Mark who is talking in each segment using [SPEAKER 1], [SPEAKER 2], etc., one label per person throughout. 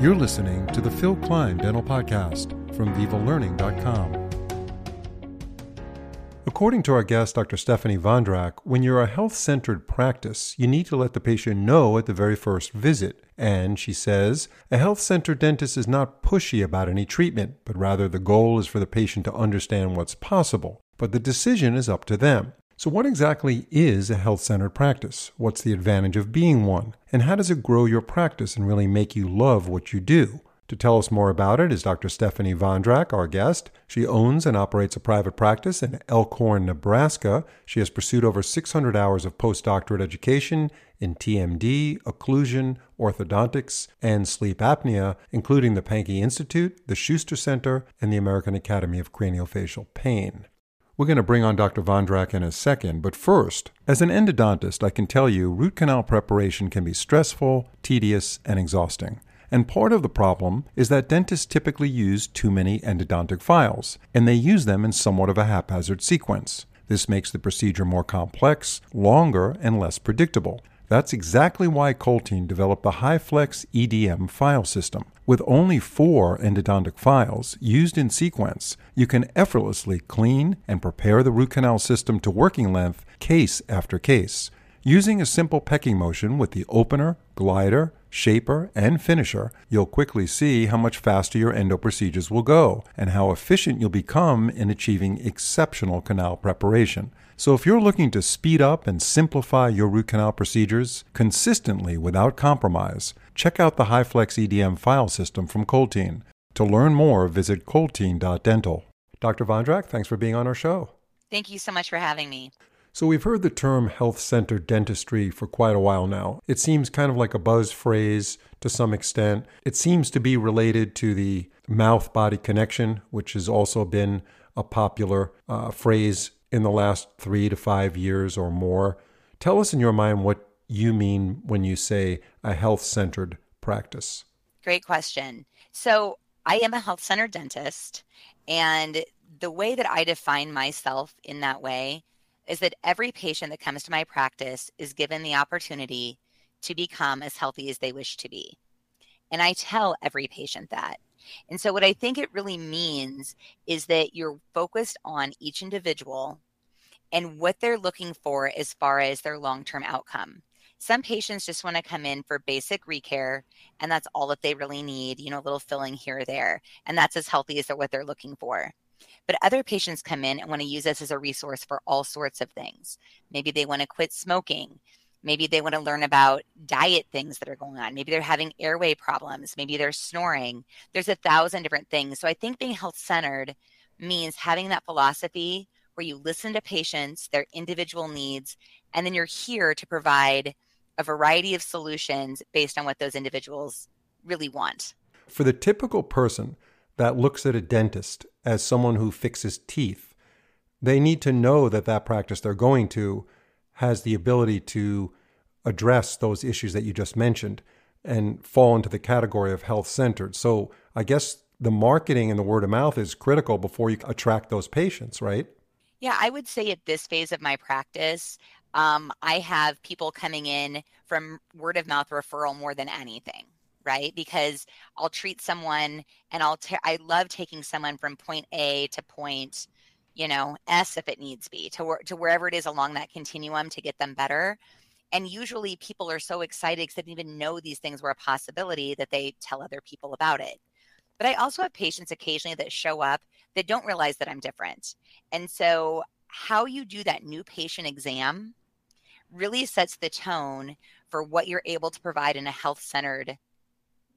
[SPEAKER 1] You're listening to the Phil Klein Dental Podcast from VivaLearning.com. According to our guest, Dr. Stephanie Vondrak, when you're a health centered practice, you need to let the patient know at the very first visit. And she says, a health centered dentist is not pushy about any treatment, but rather the goal is for the patient to understand what's possible. But the decision is up to them. So, what exactly is a health centered practice? What's the advantage of being one? And how does it grow your practice and really make you love what you do? To tell us more about it is Dr. Stephanie Vondrak, our guest. She owns and operates a private practice in Elkhorn, Nebraska. She has pursued over 600 hours of postdoctorate education in TMD, occlusion, orthodontics, and sleep apnea, including the Pankey Institute, the Schuster Center, and the American Academy of Craniofacial Pain. We're going to bring on Dr. Vondrak in a second, but first, as an endodontist, I can tell you root canal preparation can be stressful, tedious, and exhausting. And part of the problem is that dentists typically use too many endodontic files, and they use them in somewhat of a haphazard sequence. This makes the procedure more complex, longer, and less predictable. That's exactly why Coltene developed the HyFlex EDM file system. With only four endodontic files used in sequence, you can effortlessly clean and prepare the root canal system to working length case after case. Using a simple pecking motion with the opener, glider, shaper, and finisher, you'll quickly see how much faster your endo procedures will go and how efficient you'll become in achieving exceptional canal preparation. So if you're looking to speed up and simplify your root canal procedures consistently without compromise, check out the HyFlex EDM file system from Coltene. To learn more, visit coltene.dental. Dr. Vondrak, thanks for being on our show.
[SPEAKER 2] Thank you so much for having me.
[SPEAKER 1] So, we've heard the term health centered dentistry for quite a while now. It seems kind of like a buzz phrase to some extent. It seems to be related to the mouth body connection, which has also been a popular uh, phrase in the last three to five years or more. Tell us in your mind what you mean when you say a health centered practice.
[SPEAKER 2] Great question. So, I am a health centered dentist, and the way that I define myself in that way is that every patient that comes to my practice is given the opportunity to become as healthy as they wish to be. And I tell every patient that. And so, what I think it really means is that you're focused on each individual and what they're looking for as far as their long term outcome. Some patients just want to come in for basic recare, and that's all that they really need, you know, a little filling here or there. And that's as healthy as what they're looking for. But other patients come in and want to use this as a resource for all sorts of things. Maybe they want to quit smoking. Maybe they want to learn about diet things that are going on. Maybe they're having airway problems. Maybe they're snoring. There's a thousand different things. So I think being health centered means having that philosophy where you listen to patients, their individual needs, and then you're here to provide a variety of solutions based on what those individuals really want.
[SPEAKER 1] For the typical person, that looks at a dentist as someone who fixes teeth, they need to know that that practice they're going to has the ability to address those issues that you just mentioned and fall into the category of health centered. So I guess the marketing and the word of mouth is critical before you attract those patients, right?
[SPEAKER 2] Yeah, I would say at this phase of my practice, um, I have people coming in from word of mouth referral more than anything right? Because I'll treat someone and I'll ta- I love taking someone from point A to point, you know, S if it needs be to where, to wherever it is along that continuum to get them better. And usually people are so excited because they didn't even know these things were a possibility that they tell other people about it. But I also have patients occasionally that show up that don't realize that I'm different. And so how you do that new patient exam really sets the tone for what you're able to provide in a health centered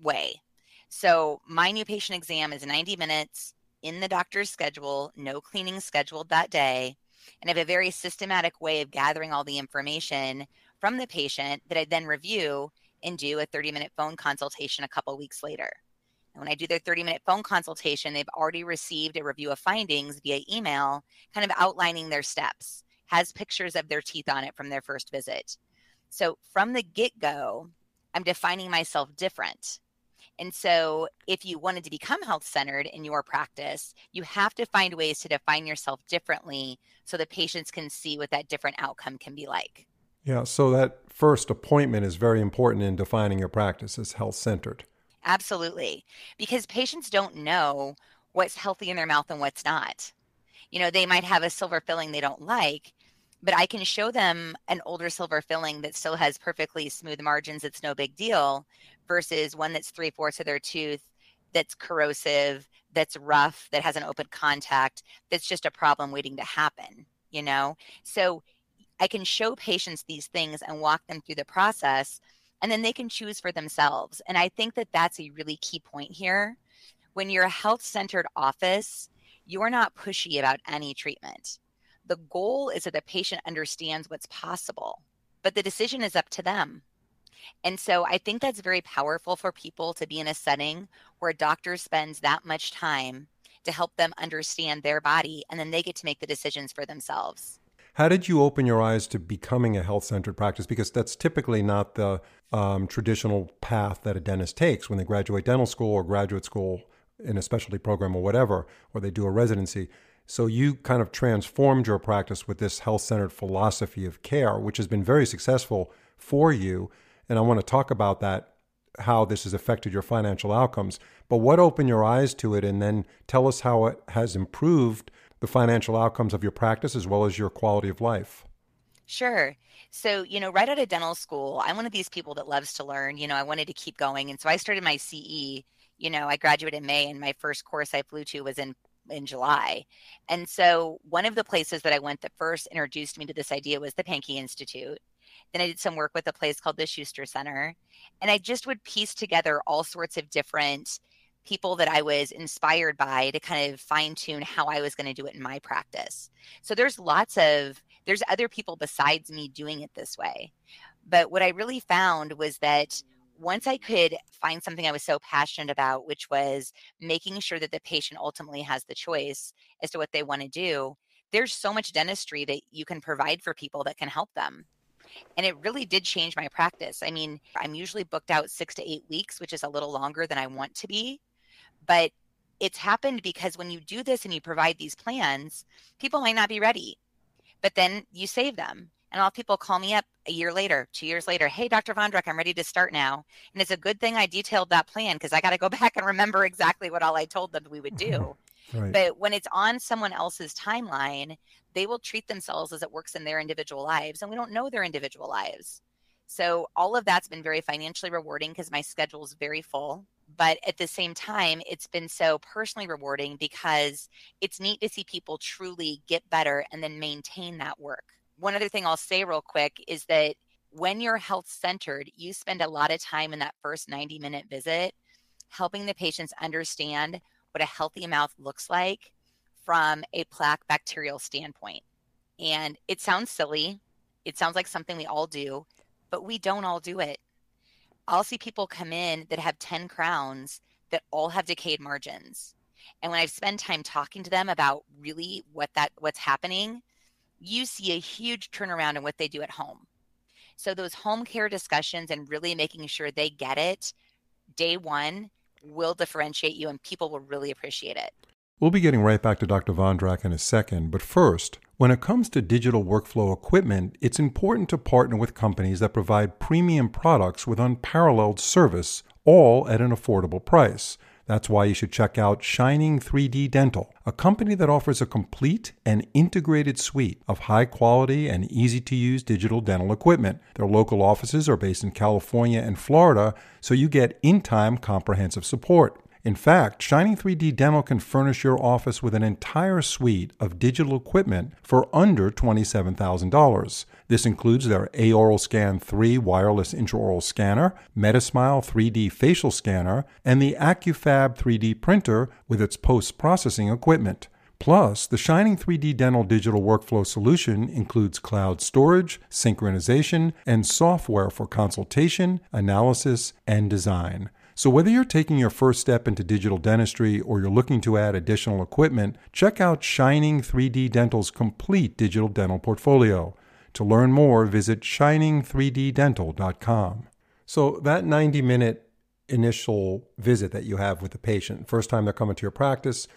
[SPEAKER 2] way. So my new patient exam is 90 minutes in the doctor's schedule, no cleaning scheduled that day, and I have a very systematic way of gathering all the information from the patient that I then review and do a 30 minute phone consultation a couple weeks later. And when I do their 30 minute phone consultation, they've already received a review of findings via email, kind of outlining their steps, has pictures of their teeth on it from their first visit. So from the get go, I'm defining myself different. And so, if you wanted to become health centered in your practice, you have to find ways to define yourself differently so the patients can see what that different outcome can be like.
[SPEAKER 1] Yeah, so that first appointment is very important in defining your practice as health centered.
[SPEAKER 2] Absolutely. Because patients don't know what's healthy in their mouth and what's not. You know, they might have a silver filling they don't like, but I can show them an older silver filling that still has perfectly smooth margins. It's no big deal versus one that's three fourths of their tooth that's corrosive, that's rough, that has an open contact, that's just a problem waiting to happen, you know? So I can show patients these things and walk them through the process, and then they can choose for themselves. And I think that that's a really key point here. When you're a health centered office, you're not pushy about any treatment. The goal is that the patient understands what's possible, but the decision is up to them. And so I think that's very powerful for people to be in a setting where a doctor spends that much time to help them understand their body and then they get to make the decisions for themselves.
[SPEAKER 1] How did you open your eyes to becoming a health centered practice? Because that's typically not the um, traditional path that a dentist takes when they graduate dental school or graduate school in a specialty program or whatever, or they do a residency. So you kind of transformed your practice with this health centered philosophy of care, which has been very successful for you. And I want to talk about that, how this has affected your financial outcomes. But what opened your eyes to it? And then tell us how it has improved the financial outcomes of your practice as well as your quality of life.
[SPEAKER 2] Sure. So, you know, right out of dental school, I'm one of these people that loves to learn. You know, I wanted to keep going. And so I started my CE. You know, I graduated in May and my first course I flew to was in in July. And so one of the places that I went that first introduced me to this idea was the Pankey Institute. Then I did some work with a place called the Schuster Center. And I just would piece together all sorts of different people that I was inspired by to kind of fine tune how I was going to do it in my practice. So there's lots of, there's other people besides me doing it this way. But what I really found was that once I could find something I was so passionate about, which was making sure that the patient ultimately has the choice as to what they want to do, there's so much dentistry that you can provide for people that can help them. And it really did change my practice. I mean, I'm usually booked out six to eight weeks, which is a little longer than I want to be. But it's happened because when you do this and you provide these plans, people might not be ready, but then you save them. And have people call me up a year later, two years later, hey, Dr. Vondrak, I'm ready to start now. And it's a good thing I detailed that plan because I got to go back and remember exactly what all I told them we would do. Right. But when it's on someone else's timeline, they will treat themselves as it works in their individual lives. And we don't know their individual lives. So all of that's been very financially rewarding because my schedule is very full. But at the same time, it's been so personally rewarding because it's neat to see people truly get better and then maintain that work one other thing I'll say real quick is that when you're health centered, you spend a lot of time in that first 90 minute visit helping the patients understand what a healthy mouth looks like from a plaque bacterial standpoint. And it sounds silly. It sounds like something we all do, but we don't all do it. I'll see people come in that have 10 crowns that all have decayed margins. And when I spend time talking to them about really what that what's happening, you see a huge turnaround in what they do at home. So those home care discussions and really making sure they get it day one will differentiate you and people will really appreciate it.
[SPEAKER 1] We'll be getting right back to Dr. Vondrak in a second, but first, when it comes to digital workflow equipment, it's important to partner with companies that provide premium products with unparalleled service, all at an affordable price. That's why you should check out Shining 3D Dental, a company that offers a complete and integrated suite of high quality and easy to use digital dental equipment. Their local offices are based in California and Florida, so you get in time comprehensive support. In fact, Shining 3D Dental can furnish your office with an entire suite of digital equipment for under $27,000. This includes their Aoralscan 3 wireless intraoral scanner, MetiSmile 3D facial scanner, and the AccuFab 3D printer with its post processing equipment. Plus, the Shining 3D Dental digital workflow solution includes cloud storage, synchronization, and software for consultation, analysis, and design. So, whether you're taking your first step into digital dentistry or you're looking to add additional equipment, check out Shining 3D Dental's complete digital dental portfolio. To learn more, visit shining3ddental.com. So, that 90 minute initial visit that you have with the patient, first time they're coming to your practice,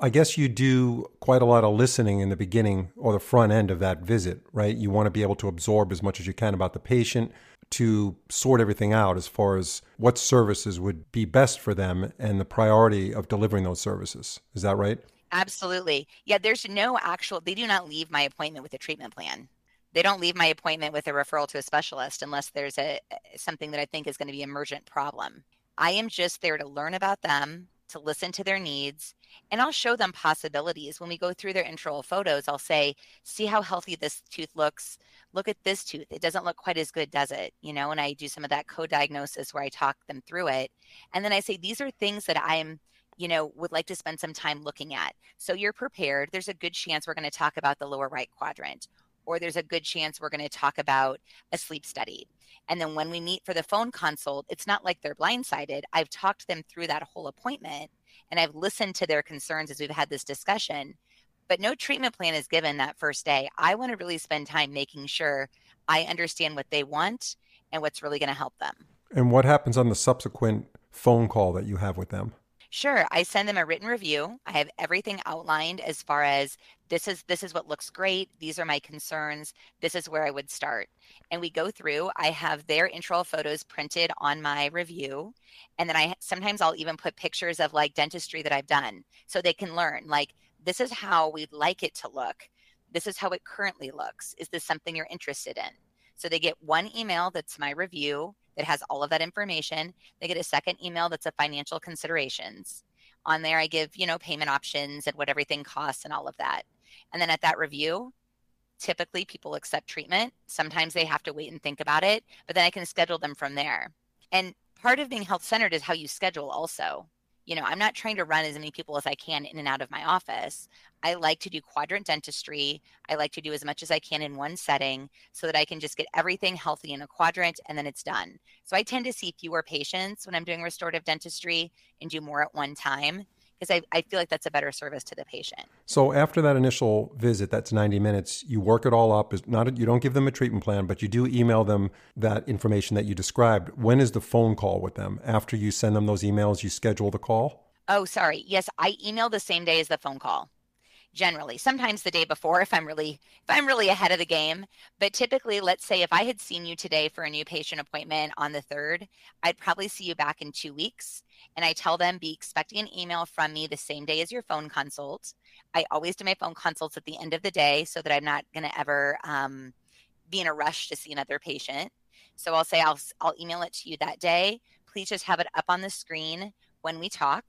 [SPEAKER 1] I guess you do quite a lot of listening in the beginning or the front end of that visit, right? You want to be able to absorb as much as you can about the patient to sort everything out as far as what services would be best for them and the priority of delivering those services. Is that right?
[SPEAKER 2] Absolutely. Yeah, there's no actual, they do not leave my appointment with a treatment plan. They don't leave my appointment with a referral to a specialist unless there's a something that I think is going to be emergent problem. I am just there to learn about them, to listen to their needs, and I'll show them possibilities. When we go through their intro photos, I'll say, see how healthy this tooth looks. Look at this tooth. It doesn't look quite as good, does it? You know, and I do some of that co-diagnosis where I talk them through it. And then I say, these are things that I am you know, would like to spend some time looking at. So you're prepared. There's a good chance we're going to talk about the lower right quadrant, or there's a good chance we're going to talk about a sleep study. And then when we meet for the phone consult, it's not like they're blindsided. I've talked them through that whole appointment and I've listened to their concerns as we've had this discussion. But no treatment plan is given that first day. I want to really spend time making sure I understand what they want and what's really going to help them.
[SPEAKER 1] And what happens on the subsequent phone call that you have with them?
[SPEAKER 2] Sure, I send them a written review. I have everything outlined as far as this is this is what looks great. These are my concerns. This is where I would start. And we go through. I have their intro photos printed on my review, and then I sometimes I'll even put pictures of like dentistry that I've done so they can learn like this is how we'd like it to look. This is how it currently looks. Is this something you're interested in? So they get one email that's my review that has all of that information. They get a second email that's a financial considerations. On there, I give, you know, payment options and what everything costs and all of that. And then at that review, typically people accept treatment. Sometimes they have to wait and think about it, but then I can schedule them from there. And part of being health centered is how you schedule also you know, I'm not trying to run as many people as I can in and out of my office. I like to do quadrant dentistry. I like to do as much as I can in one setting so that I can just get everything healthy in a quadrant and then it's done. So I tend to see fewer patients when I'm doing restorative dentistry and do more at one time because I, I feel like that's a better service to the patient.
[SPEAKER 1] So after that initial visit, that's 90 minutes, you work it all up. Is not a, you don't give them a treatment plan, but you do email them that information that you described. When is the phone call with them? After you send them those emails, you schedule the call?
[SPEAKER 2] Oh, sorry. Yes, I email the same day as the phone call generally sometimes the day before if i'm really if i'm really ahead of the game but typically let's say if i had seen you today for a new patient appointment on the 3rd i'd probably see you back in 2 weeks and i tell them be expecting an email from me the same day as your phone consult. I always do my phone consults at the end of the day so that i'm not going to ever um, be in a rush to see another patient. So i'll say I'll, I'll email it to you that day. Please just have it up on the screen when we talk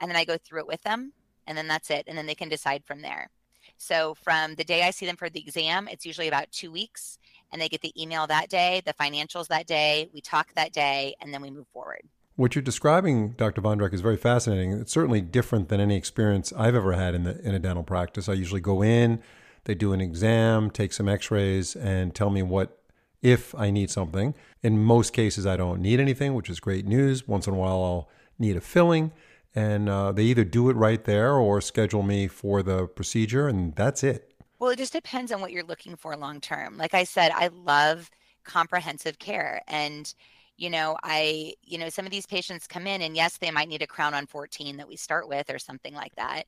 [SPEAKER 2] and then i go through it with them and then that's it. And then they can decide from there. So from the day I see them for the exam, it's usually about two weeks, and they get the email that day, the financials that day, we talk that day, and then we move forward.
[SPEAKER 1] What you're describing, Dr. Vondrak, is very fascinating. It's certainly different than any experience I've ever had in the in a dental practice. I usually go in, they do an exam, take some X-rays, and tell me what if I need something. In most cases, I don't need anything, which is great news. Once in a while, I'll need a filling and uh, they either do it right there or schedule me for the procedure, and that's it.
[SPEAKER 2] Well, it just depends on what you're looking for long term. Like I said, I love comprehensive care, and you know, I, you know, some of these patients come in, and yes, they might need a crown on 14 that we start with or something like that.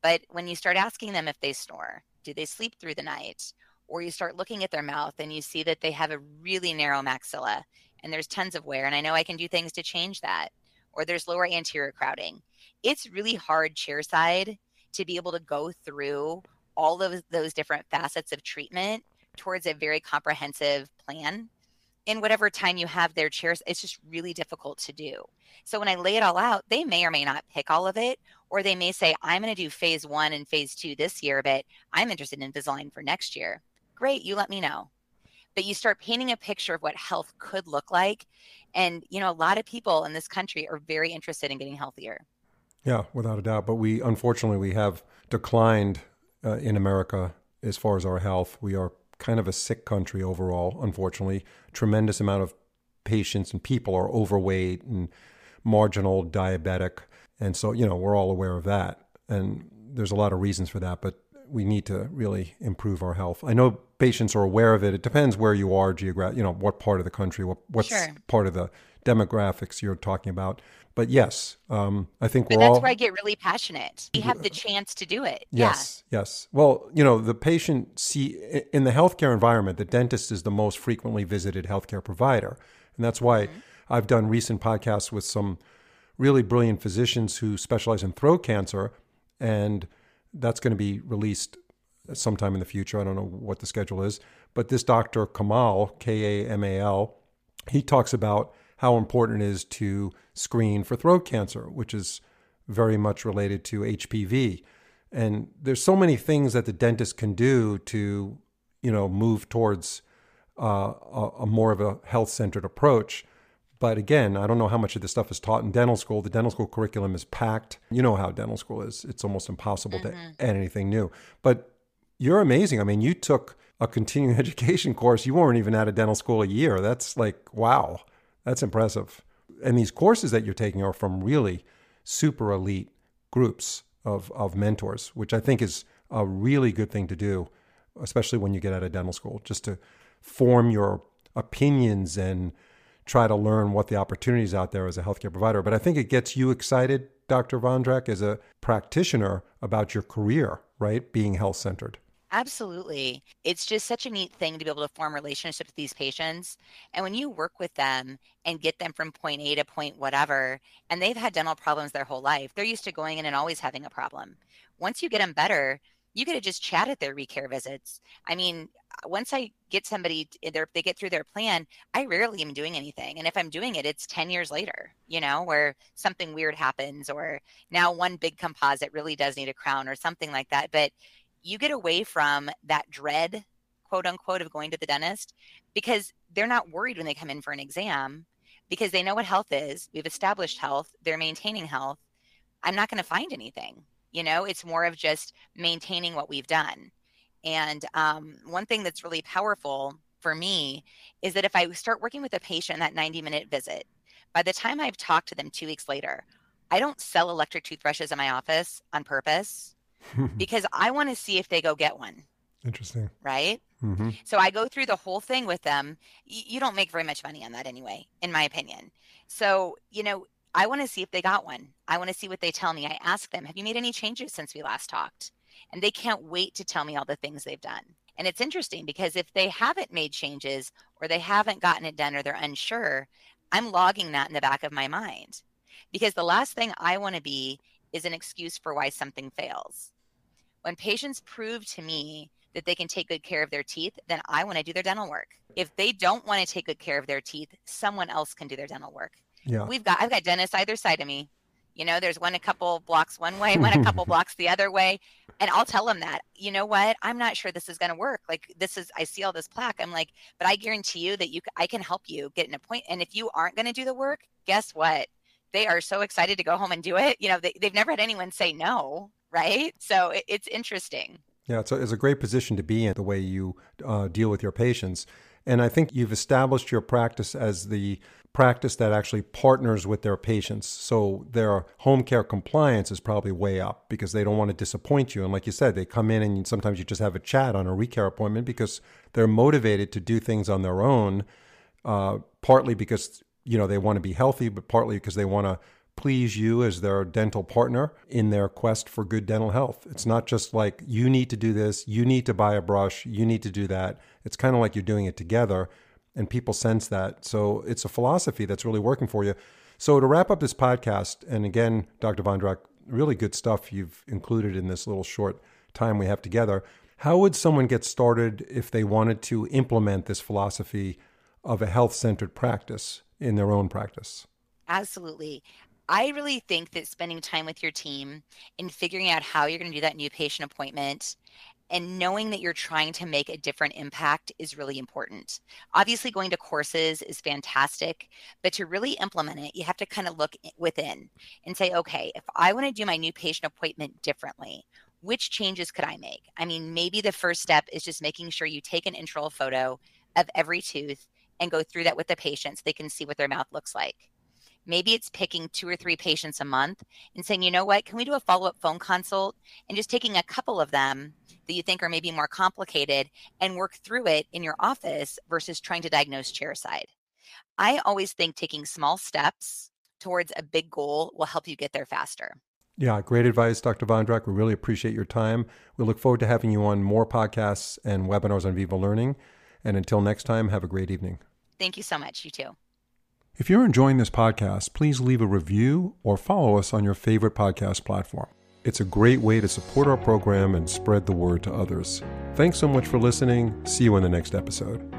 [SPEAKER 2] But when you start asking them if they snore, do they sleep through the night? Or you start looking at their mouth and you see that they have a really narrow maxilla and there's tons of wear. And I know I can do things to change that or there's lower anterior crowding. It's really hard chairside to be able to go through all of those different facets of treatment towards a very comprehensive plan. In whatever time you have their chairs it's just really difficult to do. So when i lay it all out they may or may not pick all of it or they may say i'm going to do phase one and phase two this year but i'm interested in invisalign for next year. Great you let me know but you start painting a picture of what health could look like and, you know, a lot of people in this country are very interested in getting healthier.
[SPEAKER 1] Yeah, without a doubt. But we, unfortunately, we have declined uh, in America as far as our health. We are kind of a sick country overall, unfortunately. Tremendous amount of patients and people are overweight and marginal diabetic. And so, you know, we're all aware of that. And there's a lot of reasons for that. But we need to really improve our health. I know patients are aware of it. It depends where you are geographic, you know, what part of the country, what what's sure. part of the demographics you're talking about. But yes, um, I think we're
[SPEAKER 2] that's
[SPEAKER 1] all.
[SPEAKER 2] where I get really passionate. We have the chance to do it.
[SPEAKER 1] Yes, yeah. yes. Well, you know, the patient see in the healthcare environment, the dentist is the most frequently visited healthcare provider, and that's why mm-hmm. I've done recent podcasts with some really brilliant physicians who specialize in throat cancer, and that's going to be released sometime in the future. I don't know what the schedule is, but this Dr. Kamal, K A M A L, he talks about how important it is to screen for throat cancer, which is very much related to HPV. And there's so many things that the dentist can do to, you know, move towards uh, a, a more of a health-centered approach. But again, I don't know how much of this stuff is taught in dental school. The dental school curriculum is packed. You know how dental school is. It's almost impossible mm-hmm. to add anything new. But you're amazing. I mean, you took a continuing education course. You weren't even out of dental school a year. That's like, wow. That's impressive. And these courses that you're taking are from really super elite groups of, of mentors, which I think is a really good thing to do, especially when you get out of dental school, just to form your opinions and try to learn what the opportunities out there as a healthcare provider. But I think it gets you excited, Dr. Vondrak, as a practitioner about your career, right? Being health centered.
[SPEAKER 2] Absolutely. It's just such a neat thing to be able to form relationships with these patients. And when you work with them and get them from point A to point whatever, and they've had dental problems their whole life, they're used to going in and always having a problem. Once you get them better, you could have just chatted their recare visits. I mean, uh, once I get somebody, if they get through their plan, I rarely am doing anything. And if I'm doing it, it's 10 years later, you know, where something weird happens, or now one big composite really does need a crown or something like that. But you get away from that dread, quote unquote, of going to the dentist because they're not worried when they come in for an exam because they know what health is. We've established health, they're maintaining health. I'm not going to find anything. You know, it's more of just maintaining what we've done. And um, one thing that's really powerful for me is that if I start working with a patient that 90 minute visit, by the time I've talked to them two weeks later, I don't sell electric toothbrushes in my office on purpose. because I want to see if they go get one.
[SPEAKER 1] Interesting.
[SPEAKER 2] Right? Mm-hmm. So I go through the whole thing with them. You don't make very much money on that anyway, in my opinion. So, you know, I want to see if they got one. I want to see what they tell me. I ask them, have you made any changes since we last talked? And they can't wait to tell me all the things they've done. And it's interesting because if they haven't made changes or they haven't gotten it done or they're unsure, I'm logging that in the back of my mind. Because the last thing I want to be is an excuse for why something fails. When patients prove to me that they can take good care of their teeth, then I want to do their dental work. If they don't want to take good care of their teeth, someone else can do their dental work. Yeah. We've got I've got dentists either side of me. You know, there's one a couple blocks one way, one a couple blocks the other way. And I'll tell them that, you know what, I'm not sure this is going to work. Like this is, I see all this plaque. I'm like, but I guarantee you that you, I can help you get an appointment. And if you aren't going to do the work, guess what? they are so excited to go home and do it. You know, they, they've never had anyone say no, right? So it, it's interesting.
[SPEAKER 1] Yeah, it's a, it's a great position to be in the way you uh, deal with your patients. And I think you've established your practice as the practice that actually partners with their patients. So their home care compliance is probably way up because they don't want to disappoint you. And like you said, they come in and sometimes you just have a chat on a recare appointment because they're motivated to do things on their own, uh, partly because you know, they want to be healthy, but partly because they want to please you as their dental partner in their quest for good dental health. It's not just like you need to do this, you need to buy a brush, you need to do that. It's kind of like you're doing it together and people sense that. So it's a philosophy that's really working for you. So to wrap up this podcast, and again, Dr. Vondrak, really good stuff you've included in this little short time we have together. How would someone get started if they wanted to implement this philosophy of a health centered practice? in their own practice.
[SPEAKER 2] Absolutely. I really think that spending time with your team and figuring out how you're going to do that new patient appointment and knowing that you're trying to make a different impact is really important. Obviously, going to courses is fantastic, but to really implement it, you have to kind of look within and say, okay, if I want to do my new patient appointment differently, which changes could I make? I mean, maybe the first step is just making sure you take an intro photo of every tooth and go through that with the patient so they can see what their mouth looks like. Maybe it's picking two or three patients a month and saying, you know what, can we do a follow up phone consult and just taking a couple of them that you think are maybe more complicated and work through it in your office versus trying to diagnose chairside. I always think taking small steps towards a big goal will help you get there faster.
[SPEAKER 1] Yeah, great advice, Dr. Vondrak. We really appreciate your time. We look forward to having you on more podcasts and webinars on Viva Learning. And until next time, have a great evening.
[SPEAKER 2] Thank you so much. You too.
[SPEAKER 1] If you're enjoying this podcast, please leave a review or follow us on your favorite podcast platform. It's a great way to support our program and spread the word to others. Thanks so much for listening. See you in the next episode.